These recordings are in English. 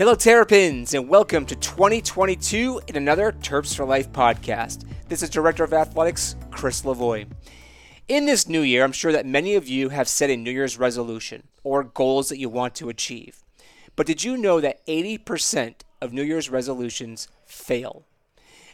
Hello, Terrapins, and welcome to 2022 in another Terps for Life podcast. This is Director of Athletics, Chris Lavoie. In this new year, I'm sure that many of you have set a New Year's resolution or goals that you want to achieve. But did you know that 80% of New Year's resolutions fail?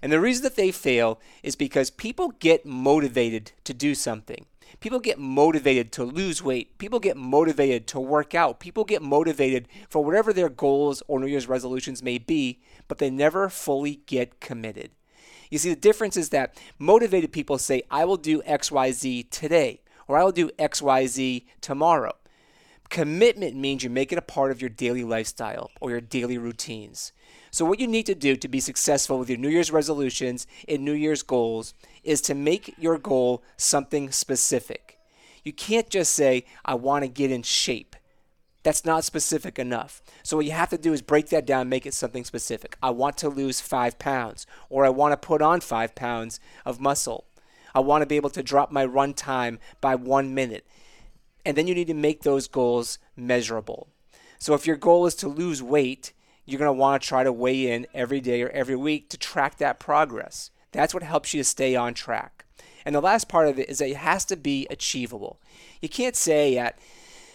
And the reason that they fail is because people get motivated to do something. People get motivated to lose weight. People get motivated to work out. People get motivated for whatever their goals or New Year's resolutions may be, but they never fully get committed. You see, the difference is that motivated people say, I will do XYZ today, or I will do XYZ tomorrow. Commitment means you make it a part of your daily lifestyle or your daily routines. So, what you need to do to be successful with your New Year's resolutions and New Year's goals is to make your goal something specific. You can't just say, I want to get in shape. That's not specific enough. So, what you have to do is break that down, make it something specific. I want to lose five pounds, or I want to put on five pounds of muscle. I want to be able to drop my run time by one minute. And then you need to make those goals measurable. So, if your goal is to lose weight, you're going to want to try to weigh in every day or every week to track that progress. That's what helps you to stay on track. And the last part of it is that it has to be achievable. You can't say at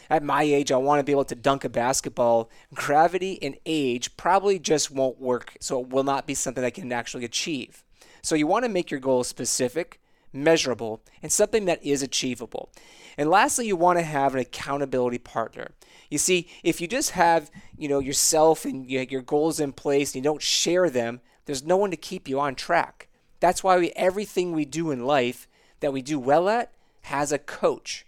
at my age I want to be able to dunk a basketball. Gravity and age probably just won't work, so it will not be something I can actually achieve. So you want to make your goals specific, measurable, and something that is achievable. And lastly, you want to have an accountability partner. You see, if you just have, you know, yourself and your goals in place and you don't share them, there's no one to keep you on track. That's why we, everything we do in life that we do well at has a coach.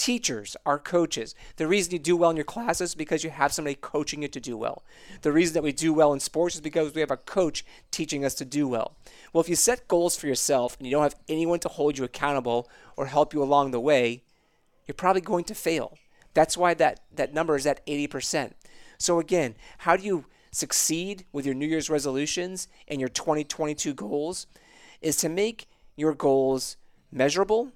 Teachers are coaches. The reason you do well in your classes is because you have somebody coaching you to do well. The reason that we do well in sports is because we have a coach teaching us to do well. Well, if you set goals for yourself and you don't have anyone to hold you accountable or help you along the way, you're probably going to fail. That's why that, that number is at 80%. So, again, how do you succeed with your New Year's resolutions and your 2022 goals? is to make your goals measurable,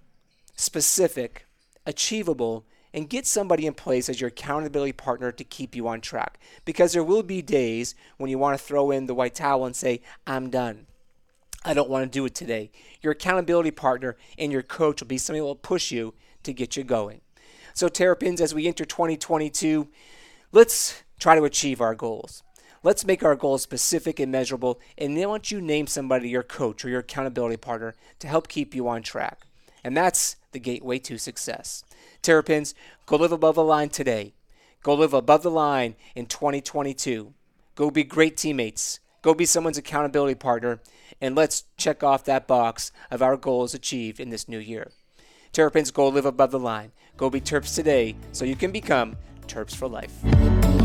specific, achievable, and get somebody in place as your accountability partner to keep you on track. Because there will be days when you want to throw in the white towel and say, I'm done. I don't want to do it today. Your accountability partner and your coach will be somebody who will push you to get you going. So, Terrapins, as we enter 2022, let's try to achieve our goals. Let's make our goals specific and measurable, and then once you name somebody your coach or your accountability partner to help keep you on track. And that's the gateway to success. Terrapins, go live above the line today. Go live above the line in 2022. Go be great teammates. Go be someone's accountability partner. And let's check off that box of our goals achieved in this new year. Terrapins, go live above the line. Go be Terps today so you can become Terps for life.